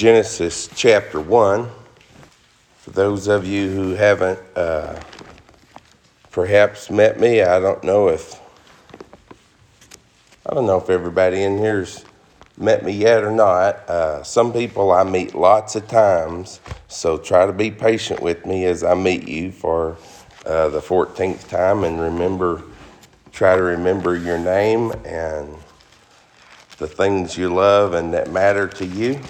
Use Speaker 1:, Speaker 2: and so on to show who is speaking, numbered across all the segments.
Speaker 1: Genesis chapter 1. For those of you who haven't uh, perhaps met me, I don't know if I don't know if everybody in here's met me yet or not. Uh, some people I meet lots of times, so try to be patient with me as I meet you for uh, the 14th time and remember, try to remember your name and the things you love and that matter to you.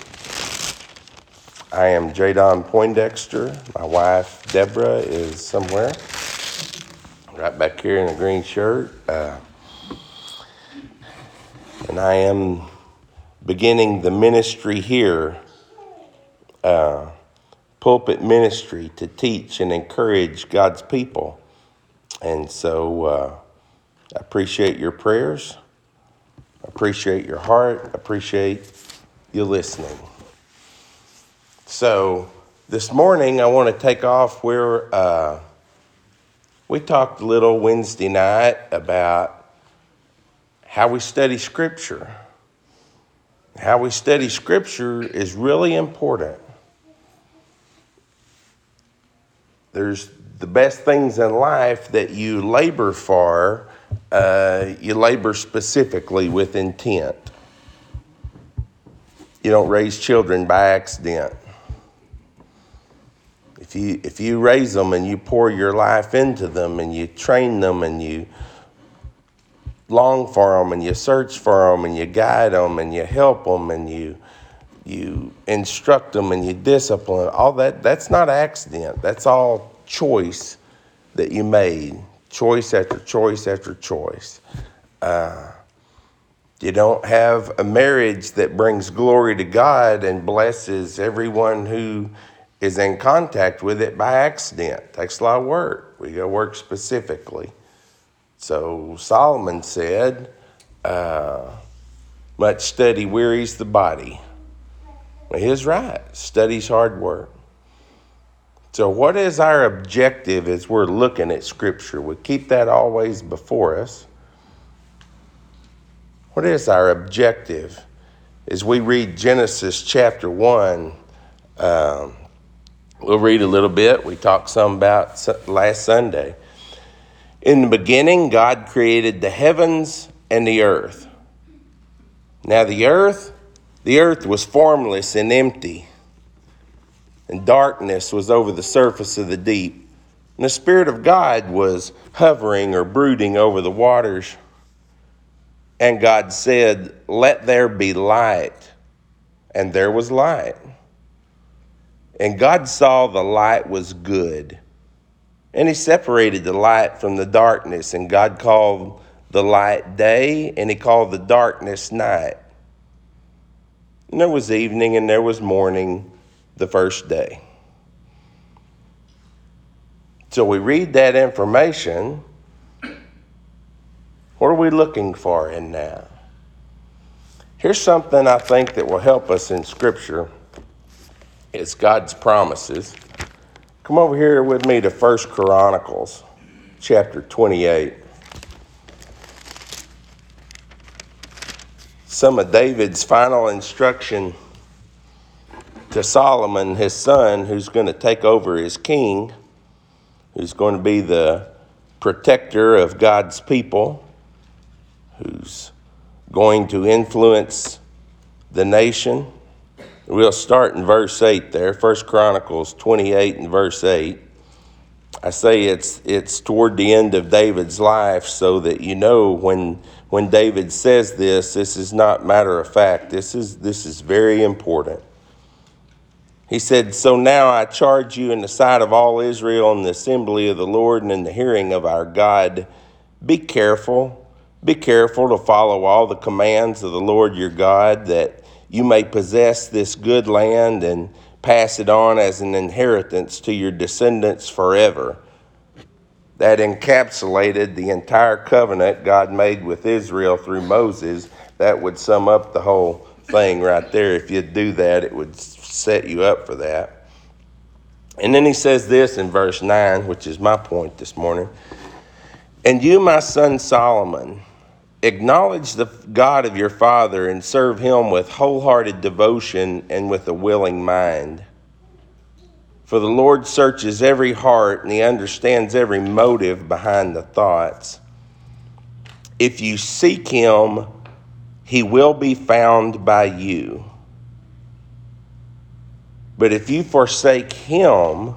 Speaker 1: I am Jadon Poindexter. My wife, Deborah, is somewhere right back here in a green shirt. Uh, and I am beginning the ministry here, uh, pulpit ministry, to teach and encourage God's people. And so uh, I appreciate your prayers, appreciate your heart, appreciate you listening. So this morning I want to take off where uh, we talked a little Wednesday night about how we study Scripture. How we study Scripture is really important. There's the best things in life that you labor for, uh, you labor specifically with intent. You don't raise children by accident. If you, if you raise them and you pour your life into them and you train them and you long for them and you search for them and you guide them and you help them and you you instruct them and you discipline all that that's not accident. That's all choice that you made choice after choice after choice. Uh, you don't have a marriage that brings glory to god and blesses everyone who is in contact with it by accident takes a lot of work we got to work specifically so Solomon said, uh, much study wearies the body. Well, he's right. Study's hard work. So, what is our objective as we're looking at Scripture? We keep that always before us. What is our objective? As we read Genesis chapter 1, um, we'll read a little bit. We talked some about last Sunday. In the beginning, God created the heavens and the earth. Now, the earth, the earth was formless and empty, and darkness was over the surface of the deep. And the Spirit of God was hovering or brooding over the waters. And God said, Let there be light. And there was light. And God saw the light was good. And he separated the light from the darkness, and God called the light day, and he called the darkness night. And there was evening and there was morning the first day. So we read that information. What are we looking for in that? Here's something I think that will help us in Scripture. It's God's promises. Come over here with me to First Chronicles chapter 28. Some of David's final instruction to Solomon, his son, who's going to take over as king, who's going to be the protector of God's people, who's going to influence the nation We'll start in verse 8 there, First Chronicles 28 and verse 8. I say it's it's toward the end of David's life so that you know when when David says this, this is not matter of fact. This is this is very important. He said, So now I charge you in the sight of all Israel in the assembly of the Lord and in the hearing of our God, be careful, be careful to follow all the commands of the Lord your God that you may possess this good land and pass it on as an inheritance to your descendants forever. That encapsulated the entire covenant God made with Israel through Moses. That would sum up the whole thing right there. If you'd do that, it would set you up for that. And then he says this in verse 9, which is my point this morning. And you, my son Solomon, Acknowledge the God of your father and serve him with wholehearted devotion and with a willing mind. For the Lord searches every heart and he understands every motive behind the thoughts. If you seek him, he will be found by you. But if you forsake him,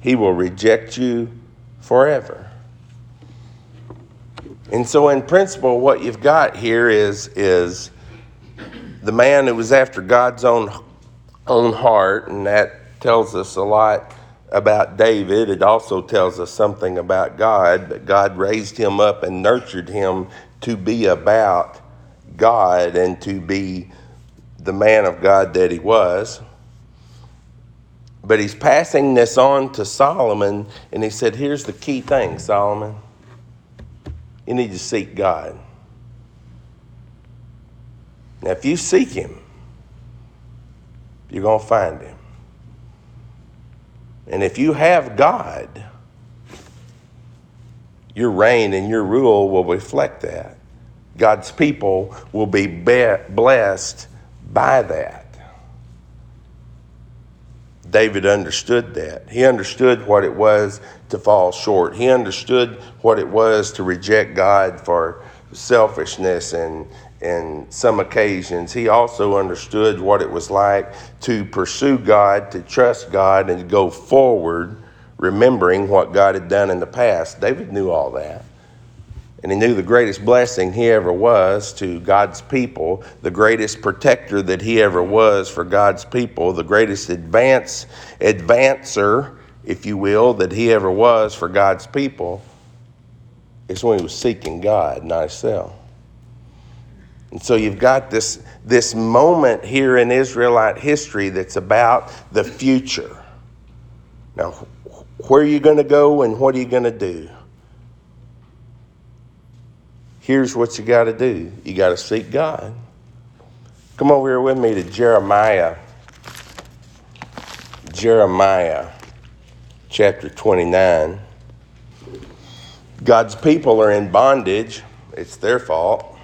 Speaker 1: he will reject you forever. And so, in principle, what you've got here is, is the man who was after God's own, own heart, and that tells us a lot about David. It also tells us something about God, but God raised him up and nurtured him to be about God and to be the man of God that he was. But he's passing this on to Solomon, and he said, Here's the key thing, Solomon you need to seek God. Now, if you seek Him, you're going to find Him. And if you have God, your reign and your rule will reflect that. God's people will be blessed by that. David understood that. He understood what it was to fall short. He understood what it was to reject God for selfishness and in some occasions. He also understood what it was like to pursue God, to trust God, and go forward, remembering what God had done in the past. David knew all that. And he knew the greatest blessing he ever was to God's people, the greatest protector that he ever was for God's people, the greatest advance advancer, if you will, that he ever was for God's people, is when he was seeking God, not himself. And so you've got this, this moment here in Israelite history that's about the future. Now, where are you going to go and what are you going to do? Here's what you got to do you got to seek God. Come over here with me to Jeremiah. Jeremiah chapter 29. God's people are in bondage. It's their fault.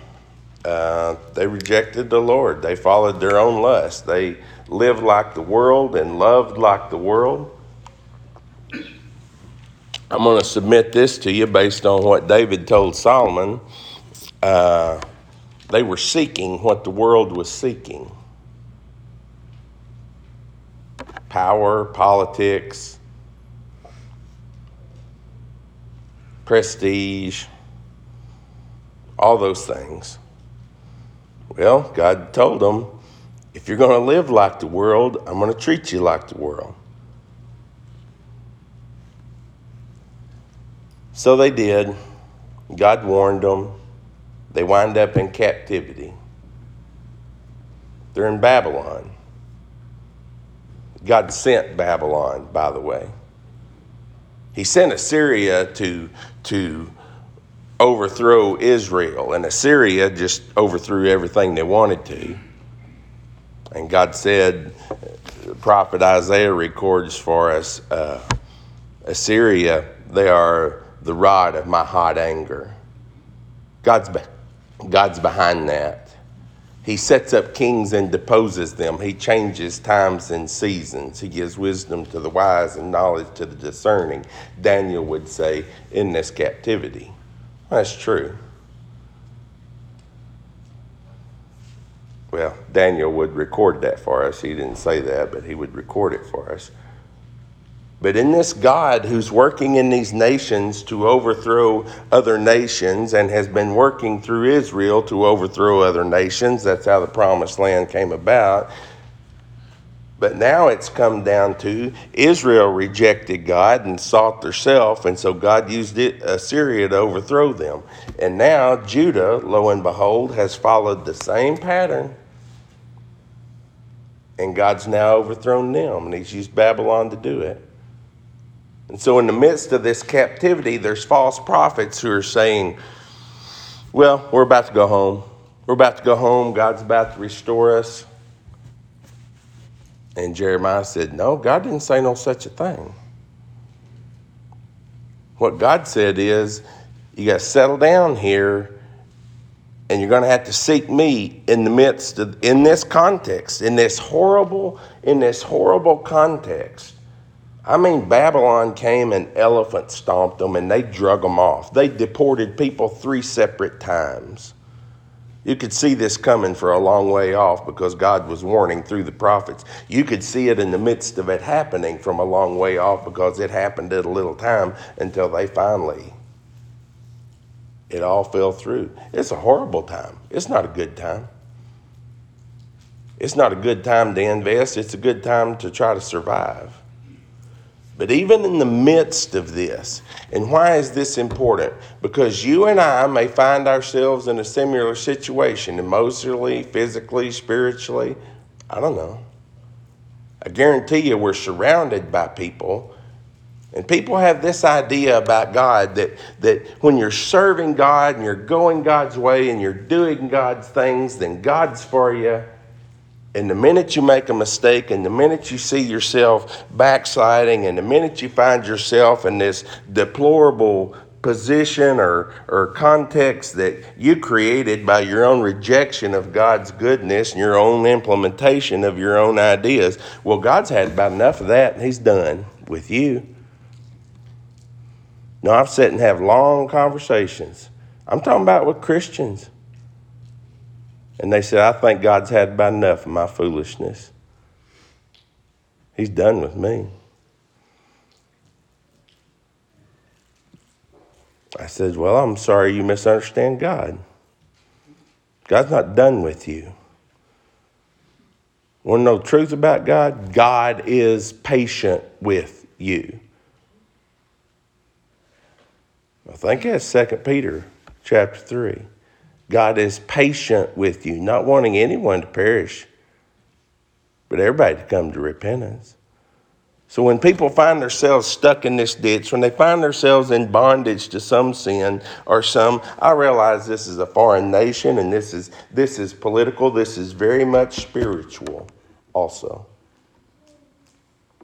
Speaker 1: Uh, they rejected the Lord. They followed their own lust. They lived like the world and loved like the world. I'm going to submit this to you based on what David told Solomon uh, they were seeking what the world was seeking power, politics, prestige, all those things. Well, God told them, if you're going to live like the world, I'm going to treat you like the world. So they did. God warned them. They wind up in captivity. They're in Babylon. God sent Babylon, by the way. He sent Assyria to, to overthrow Israel, and Assyria just overthrew everything they wanted to. And God said, the prophet Isaiah records for us uh, Assyria, they are the rod of my hot anger. God's God's behind that. He sets up kings and deposes them. He changes times and seasons. He gives wisdom to the wise and knowledge to the discerning. Daniel would say, in this captivity. That's true. Well, Daniel would record that for us. He didn't say that, but he would record it for us. But in this God who's working in these nations to overthrow other nations and has been working through Israel to overthrow other nations, that's how the promised land came about. But now it's come down to Israel rejected God and sought theirself, and so God used it, Assyria to overthrow them. And now Judah, lo and behold, has followed the same pattern. And God's now overthrown them, and He's used Babylon to do it. And so, in the midst of this captivity, there's false prophets who are saying, Well, we're about to go home. We're about to go home. God's about to restore us. And Jeremiah said, No, God didn't say no such a thing. What God said is, You got to settle down here and you're going to have to seek me in the midst of in this context in this horrible in this horrible context i mean babylon came and elephant stomped them and they drug them off they deported people three separate times you could see this coming for a long way off because god was warning through the prophets you could see it in the midst of it happening from a long way off because it happened at a little time until they finally it all fell through. It's a horrible time. It's not a good time. It's not a good time to invest, it's a good time to try to survive. But even in the midst of this, and why is this important? Because you and I may find ourselves in a similar situation, emotionally, physically, spiritually. I don't know. I guarantee you, we're surrounded by people and people have this idea about God that, that when you're serving God and you're going God's way and you're doing God's things, then God's for you. And the minute you make a mistake, and the minute you see yourself backsliding, and the minute you find yourself in this deplorable position or, or context that you created by your own rejection of God's goodness and your own implementation of your own ideas, well, God's had about enough of that, and He's done with you. No, I've sat and have long conversations. I'm talking about with Christians. And they said, I think God's had about enough of my foolishness. He's done with me. I said, Well, I'm sorry you misunderstand God. God's not done with you. Want to know the truth about God? God is patient with you. I think that's Second Peter chapter 3. God is patient with you, not wanting anyone to perish, but everybody to come to repentance. So when people find themselves stuck in this ditch, when they find themselves in bondage to some sin or some, I realize this is a foreign nation and this is this is political, this is very much spiritual also.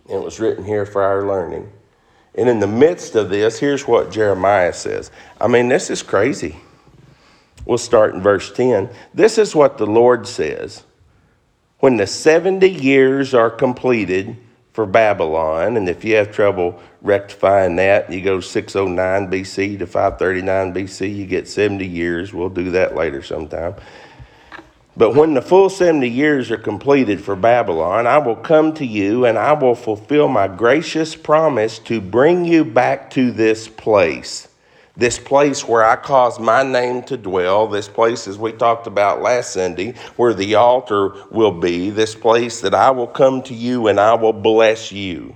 Speaker 1: And it was written here for our learning. And in the midst of this, here's what Jeremiah says. I mean, this is crazy. We'll start in verse 10. This is what the Lord says When the 70 years are completed for Babylon, and if you have trouble rectifying that, you go 609 BC to 539 BC, you get 70 years. We'll do that later sometime. But when the full 70 years are completed for Babylon, I will come to you and I will fulfill my gracious promise to bring you back to this place. This place where I cause my name to dwell, this place, as we talked about last Sunday, where the altar will be, this place that I will come to you and I will bless you.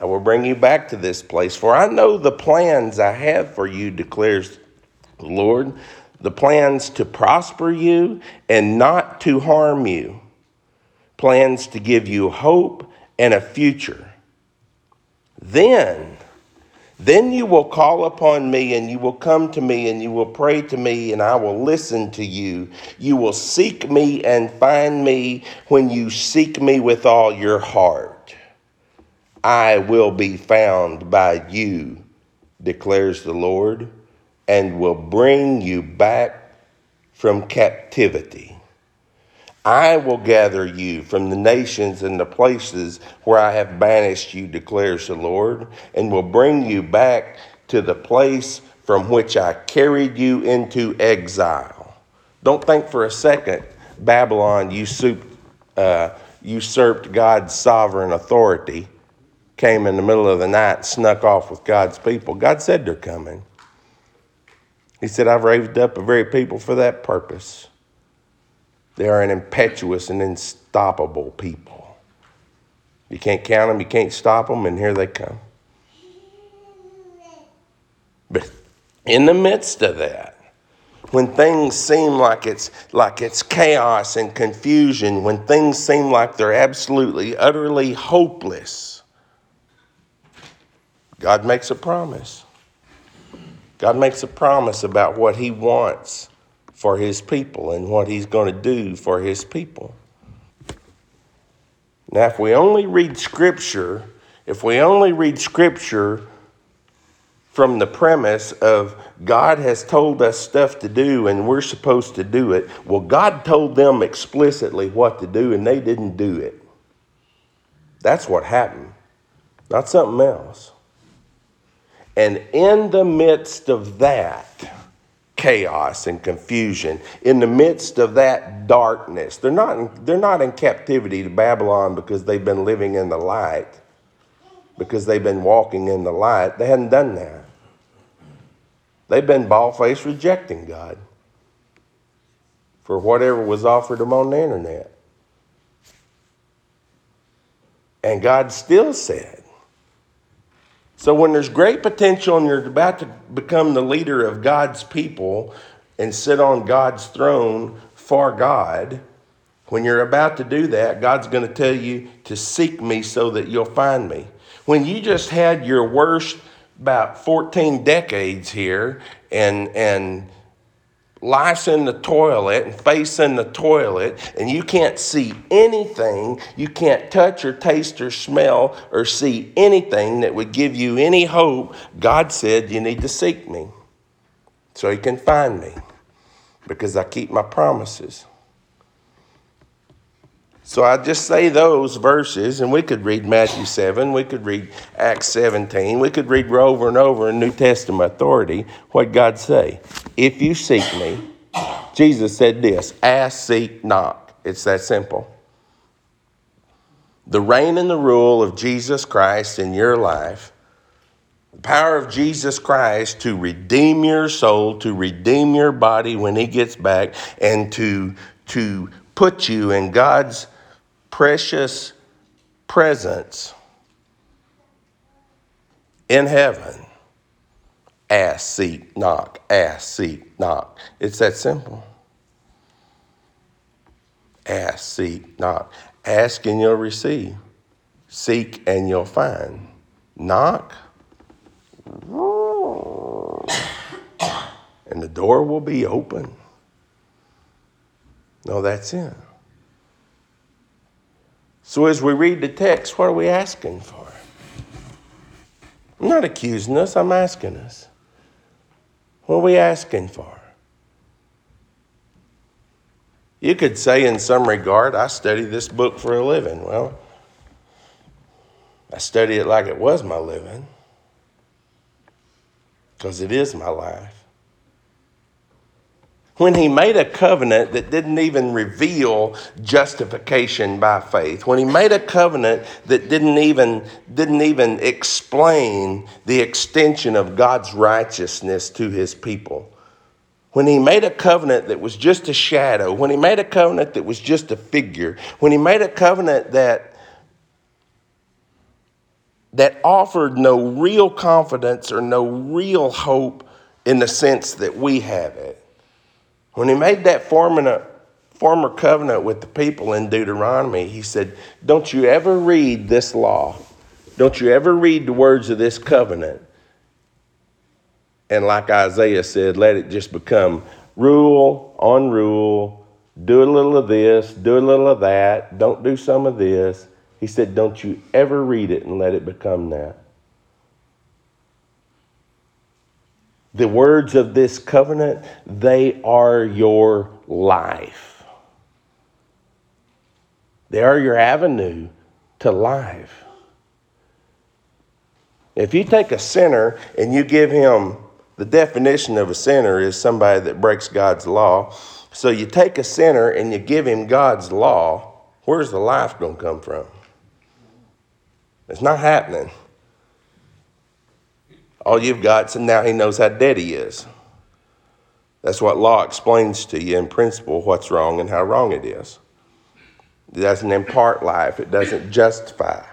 Speaker 1: I will bring you back to this place, for I know the plans I have for you, declares the Lord the plans to prosper you and not to harm you, plans to give you hope and a future. Then, then you will call upon me and you will come to me and you will pray to me and I will listen to you. You will seek me and find me when you seek me with all your heart. I will be found by you, declares the Lord and will bring you back from captivity. I will gather you from the nations and the places where I have banished you, declares the Lord, and will bring you back to the place from which I carried you into exile. Don't think for a second Babylon usurped, uh, usurped God's sovereign authority, came in the middle of the night, snuck off with God's people. God said they're coming. He said, I've raised up a very people for that purpose. They are an impetuous and unstoppable people. You can't count them, you can't stop them, and here they come. But in the midst of that, when things seem like it's like it's chaos and confusion, when things seem like they're absolutely, utterly hopeless, God makes a promise. God makes a promise about what He wants for His people and what He's going to do for His people. Now, if we only read Scripture, if we only read Scripture from the premise of God has told us stuff to do and we're supposed to do it. Well, God told them explicitly what to do and they didn't do it. That's what happened, not something else. And in the midst of that chaos and confusion, in the midst of that darkness, they're not, in, they're not in captivity to Babylon because they've been living in the light, because they've been walking in the light. They hadn't done that. They've been bald faced rejecting God for whatever was offered them on the internet. And God still said, so when there's great potential and you're about to become the leader of God's people and sit on God's throne for God, when you're about to do that, God's going to tell you to seek me so that you'll find me. When you just had your worst about 14 decades here and and life's in the toilet and face in the toilet and you can't see anything. You can't touch or taste or smell or see anything that would give you any hope. God said you need to seek me so you can find me because i keep my promises so I just say those verses, and we could read Matthew 7, we could read Acts 17, we could read over and over in New Testament authority what God say. If you seek me, Jesus said this ask, seek, knock. It's that simple. The reign and the rule of Jesus Christ in your life, the power of Jesus Christ to redeem your soul, to redeem your body when he gets back, and to, to put you in God's precious presence in heaven. Ask, seek, knock. Ask, seek, knock. It's that simple. Ask, seek, knock. Ask and you'll receive. Seek and you'll find. Knock. And the door will be open. No, that's it. So as we read the text, what are we asking for? I'm not accusing us, I'm asking us. What are we asking for? You could say, in some regard, I study this book for a living. Well, I study it like it was my living because it is my life when he made a covenant that didn't even reveal justification by faith when he made a covenant that didn't even didn't even explain the extension of God's righteousness to his people when he made a covenant that was just a shadow when he made a covenant that was just a figure when he made a covenant that that offered no real confidence or no real hope in the sense that we have it when he made that former, covenant with the people in Deuteronomy, he said, Don't you ever read this law. Don't you ever read the words of this covenant. And like Isaiah said, let it just become rule on rule. Do a little of this, do a little of that, don't do some of this. He said, Don't you ever read it and let it become that. The words of this covenant, they are your life. They are your avenue to life. If you take a sinner and you give him the definition of a sinner is somebody that breaks God's law. So you take a sinner and you give him God's law, where's the life going to come from? It's not happening. All you've got is now he knows how dead he is. That's what law explains to you in principle what's wrong and how wrong it is. It doesn't impart life, it doesn't justify.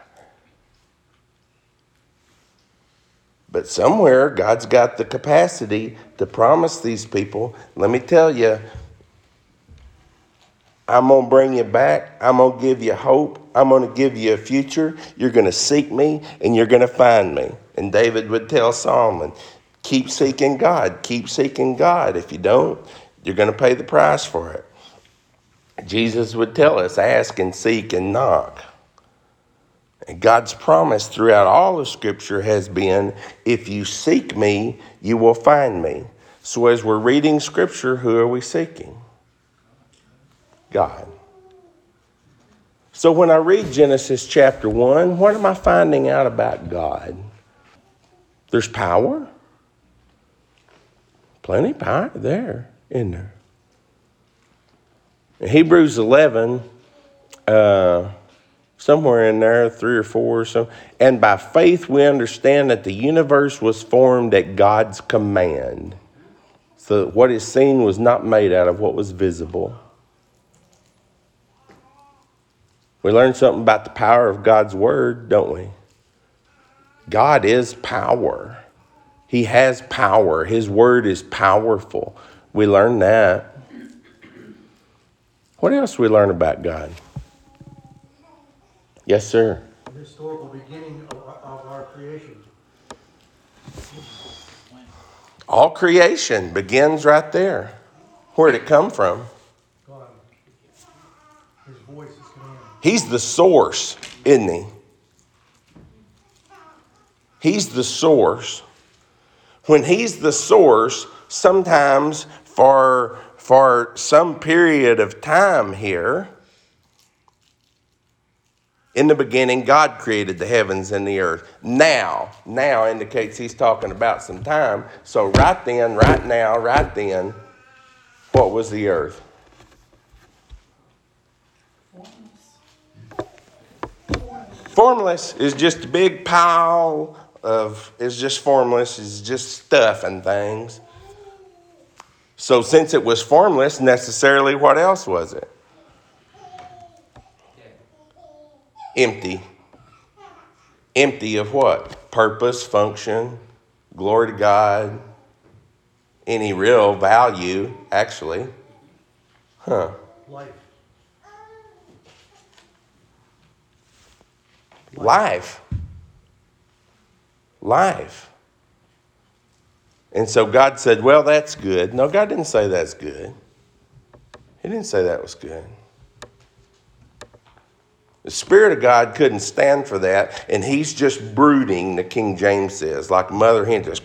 Speaker 1: But somewhere, God's got the capacity to promise these people. Let me tell you, I'm going to bring you back. I'm going to give you hope. I'm going to give you a future. You're going to seek me and you're going to find me. And David would tell Solomon, keep seeking God. Keep seeking God. If you don't, you're going to pay the price for it. Jesus would tell us, ask and seek and knock. And God's promise throughout all of Scripture has been if you seek me, you will find me. So as we're reading Scripture, who are we seeking? God. So when I read Genesis chapter 1, what am I finding out about God? There's power. Plenty of power there, in there. In Hebrews 11, uh, somewhere in there, three or four or so. And by faith, we understand that the universe was formed at God's command. So what is seen was not made out of what was visible. We learn something about the power of God's word, don't we? God is power. He has power. His word is powerful. We learn that. What else we learn about God? Yes, sir.
Speaker 2: The historical beginning of, of our creation.
Speaker 1: All creation begins right there. Where'd it come from?
Speaker 2: God. His voice is command.
Speaker 1: He's the source, isn't he? He's the source. When he's the source, sometimes for, for some period of time here, in the beginning, God created the heavens and the earth. Now, now indicates he's talking about some time. So, right then, right now, right then, what was the earth? Formless is just a big pile of, it's just formless, it's just stuff and things. So, since it was formless, necessarily, what else was it? Empty. Empty of what? Purpose, function, glory to God, any real value, actually. Huh.
Speaker 2: Life.
Speaker 1: Life. Life. And so God said, Well, that's good. No, God didn't say that's good. He didn't say that was good. The Spirit of God couldn't stand for that, and He's just brooding, the King James says, like mother hen just.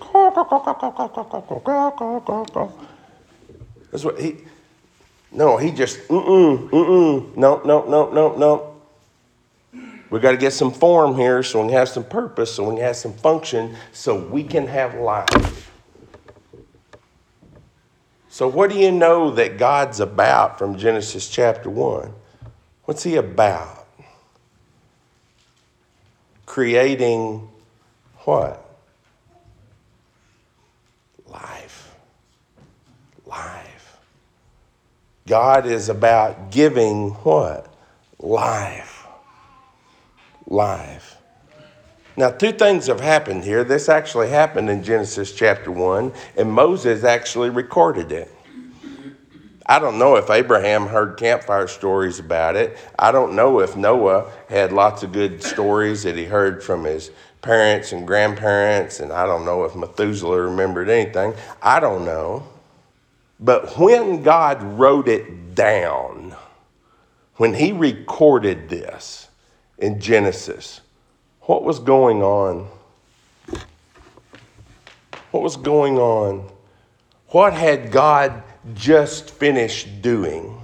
Speaker 1: That's what he. No, he just, mm mm, mm mm, no, no, no, no, no. We got to get some form here so we can have some purpose, so we can have some function, so we can have life. So, what do you know that God's about from Genesis chapter 1? What's He about? Creating what? Life. Life. God is about giving what? Life life. Now, two things have happened here. This actually happened in Genesis chapter 1, and Moses actually recorded it. I don't know if Abraham heard campfire stories about it. I don't know if Noah had lots of good stories that he heard from his parents and grandparents, and I don't know if Methuselah remembered anything. I don't know. But when God wrote it down, when he recorded this, in Genesis. What was going on? What was going on? What had God just finished doing?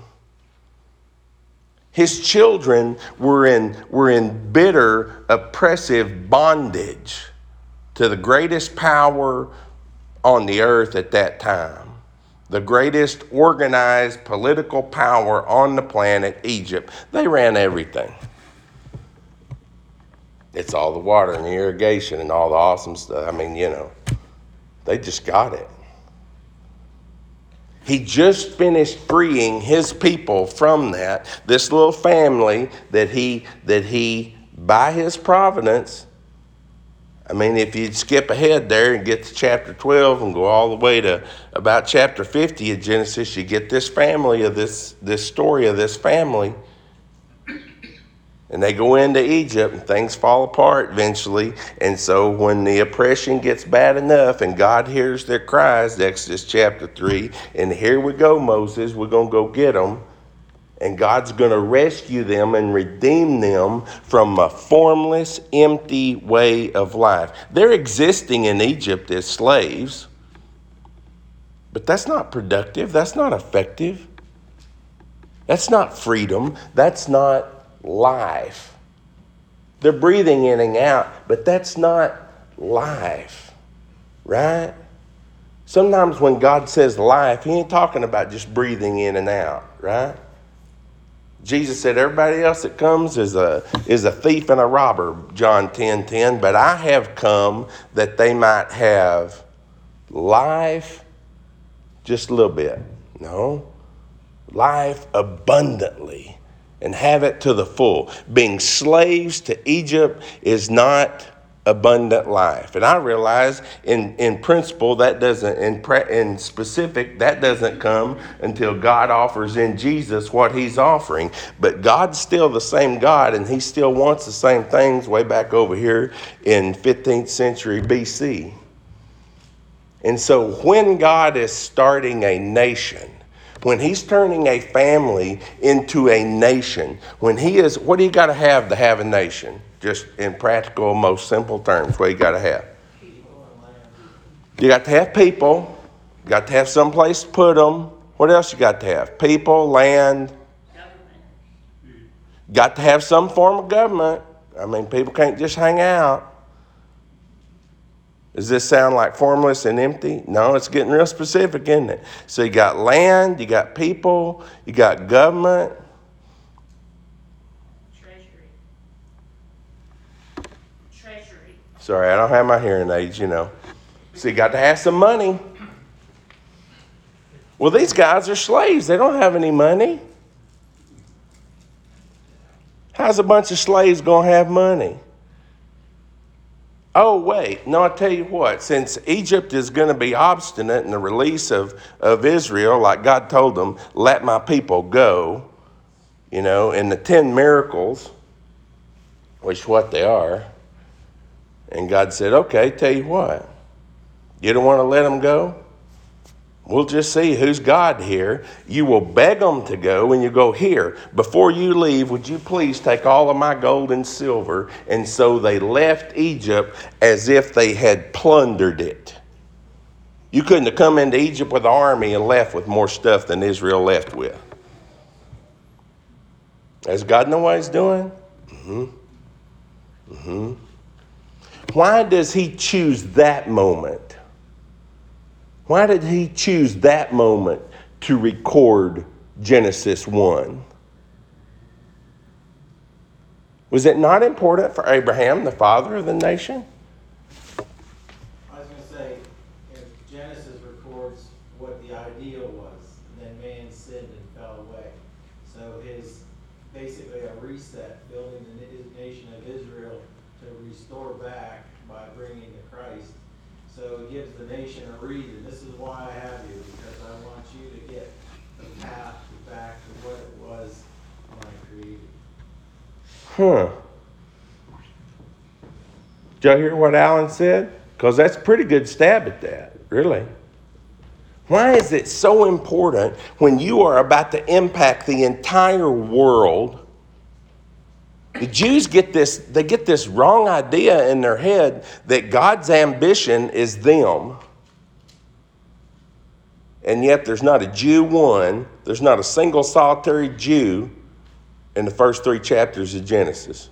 Speaker 1: His children were in, were in bitter, oppressive bondage to the greatest power on the earth at that time, the greatest organized political power on the planet, Egypt. They ran everything. It's all the water and the irrigation and all the awesome stuff. I mean, you know, they just got it. He just finished freeing his people from that. This little family that he that he by his providence I mean, if you'd skip ahead there and get to chapter 12 and go all the way to about chapter 50 of Genesis, you get this family of this, this story of this family and they go into Egypt and things fall apart eventually. And so when the oppression gets bad enough and God hears their cries, Exodus chapter 3, and here we go, Moses, we're going to go get them. And God's going to rescue them and redeem them from a formless, empty way of life. They're existing in Egypt as slaves, but that's not productive. That's not effective. That's not freedom. That's not life. They're breathing in and out, but that's not life, right? Sometimes when God says life, He ain't talking about just breathing in and out, right? Jesus said, Everybody else that comes is a, is a thief and a robber, John 10 10, but I have come that they might have life just a little bit. No, life abundantly and have it to the full. Being slaves to Egypt is not abundant life. And I realize in, in principle that doesn't, in, pre, in specific, that doesn't come until God offers in Jesus what he's offering. But God's still the same God and he still wants the same things way back over here in 15th century BC. And so when God is starting a nation, when he's turning a family into a nation, when he is, what do you got to have to have a nation? Just in practical, most simple terms, what you got to have? You got to have people. You got to have some place to put them. What else you got to have? People, land. Government. Got to have some form of government. I mean, people can't just hang out. Does this sound like formless and empty? No, it's getting real specific, isn't it? So you got land, you got people, you got government.
Speaker 3: Treasury. Treasury.
Speaker 1: Sorry, I don't have my hearing aids, you know. So you got to have some money. Well, these guys are slaves. They don't have any money. How's a bunch of slaves going to have money? Oh, wait. No, I tell you what, since Egypt is going to be obstinate in the release of, of Israel, like God told them, let my people go, you know, and the 10 miracles, which what they are, and God said, okay, tell you what, you don't want to let them go? We'll just see who's God here. You will beg them to go, and you go, Here, before you leave, would you please take all of my gold and silver? And so they left Egypt as if they had plundered it. You couldn't have come into Egypt with an army and left with more stuff than Israel left with. Has God know what He's doing? Mm-hmm. Mm-hmm. Why does He choose that moment? Why did he choose that moment to record Genesis 1? Was it not important for Abraham, the father of the nation?
Speaker 4: I was gonna say, if Genesis records what the ideal was, and then man sinned and fell away. So his, basically a reset, building the na- nation of Israel to restore back by bringing to Christ. So it gives the nation a reason, this is why I have you, because I want you to get the path back to what it was when I created.
Speaker 1: Huh. Did y'all hear what Alan said? Because that's a pretty good stab at that, really. Why is it so important when you are about to impact the entire world? The Jews get this, they get this wrong idea in their head that God's ambition is them. And yet there's not a Jew one, there's not a single solitary Jew in the first three chapters of Genesis.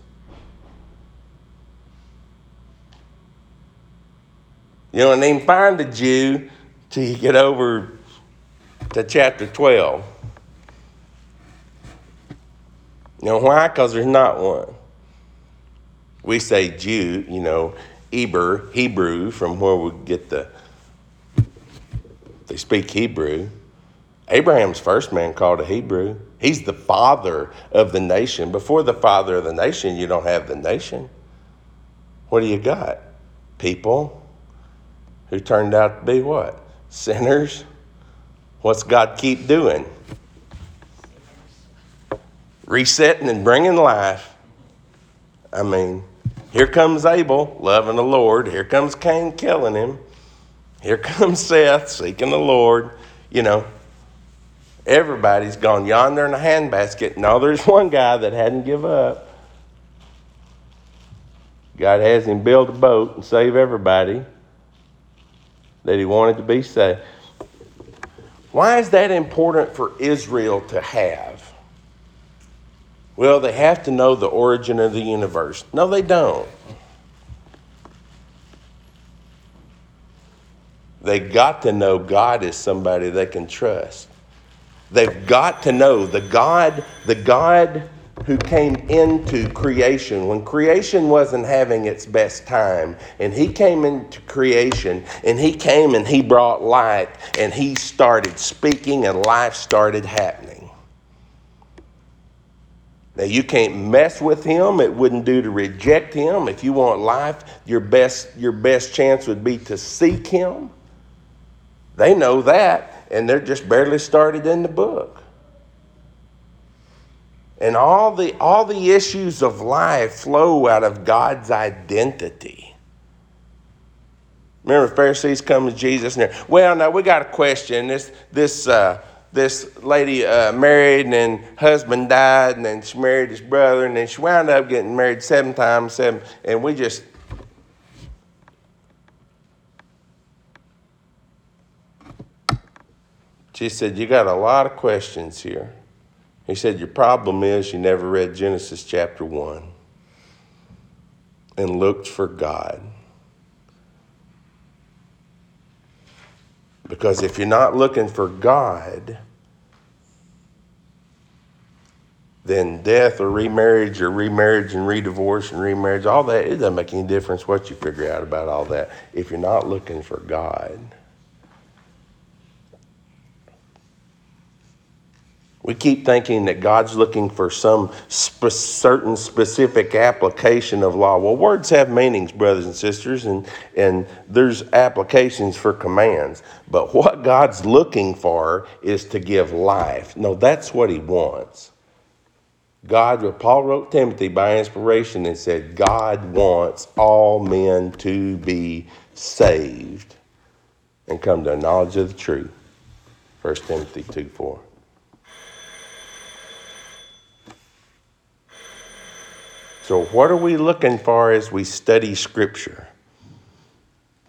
Speaker 1: You don't even find a Jew till you get over to chapter 12. You know why? Because there's not one. We say Jew, you know, Eber, Hebrew, from where we get the, they speak Hebrew. Abraham's first man called a Hebrew. He's the father of the nation. Before the father of the nation, you don't have the nation. What do you got? People who turned out to be what? Sinners. What's God keep doing? resetting and bringing life. I mean, here comes Abel loving the Lord. Here comes Cain killing him. Here comes Seth seeking the Lord. You know, Everybody's gone yonder in a handbasket. No, there's one guy that hadn't give up. God has him build a boat and save everybody that he wanted to be saved. Why is that important for Israel to have? Well, they have to know the origin of the universe. No, they don't. They got to know God is somebody they can trust. They've got to know the God, the God who came into creation. When creation wasn't having its best time and he came into creation and he came and he brought light and he started speaking and life started happening. Now you can't mess with him. It wouldn't do to reject him. If you want life your best your best chance would be to seek him. They know that and they're just barely started in the book and all the all the issues of life flow out of God's identity. Remember, Pharisees come to Jesus and they're, well, now we got a question. This this uh, this lady uh, married and then husband died and then she married his brother and then she wound up getting married seven times, seven, and we just She said, You got a lot of questions here. He said, Your problem is you never read Genesis chapter 1 and looked for God. Because if you're not looking for God, then death or remarriage or remarriage and redivorce and remarriage, all that, it doesn't make any difference what you figure out about all that if you're not looking for God. We keep thinking that God's looking for some spe- certain specific application of law. Well, words have meanings, brothers and sisters, and, and there's applications for commands. But what God's looking for is to give life. No, that's what He wants. God, Paul wrote Timothy by inspiration and said, God wants all men to be saved and come to a knowledge of the truth. 1 Timothy 2 4. So, what are we looking for as we study Scripture?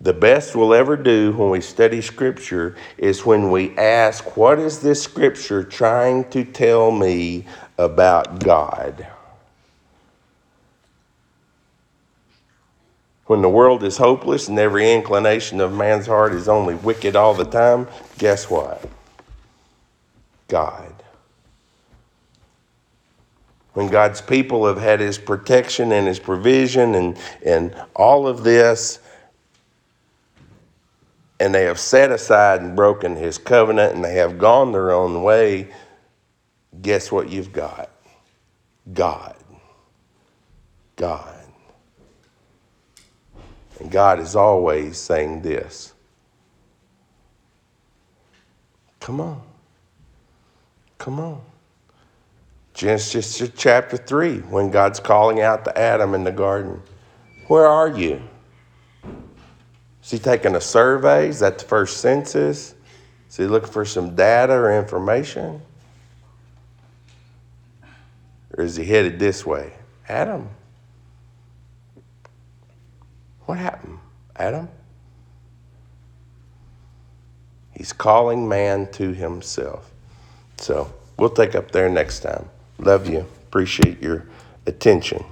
Speaker 1: The best we'll ever do when we study Scripture is when we ask, What is this Scripture trying to tell me about God? When the world is hopeless and every inclination of man's heart is only wicked all the time, guess what? God when God's people have had His protection and His provision and, and all of this, and they have set aside and broken His covenant and they have gone their own way, guess what you've got? God. God. And God is always saying this Come on. Come on. Genesis chapter 3, when God's calling out to Adam in the garden. Where are you? Is he taking a survey? Is that the first census? Is he looking for some data or information? Or is he headed this way? Adam. What happened, Adam? He's calling man to himself. So we'll take up there next time. Love you. Appreciate your attention.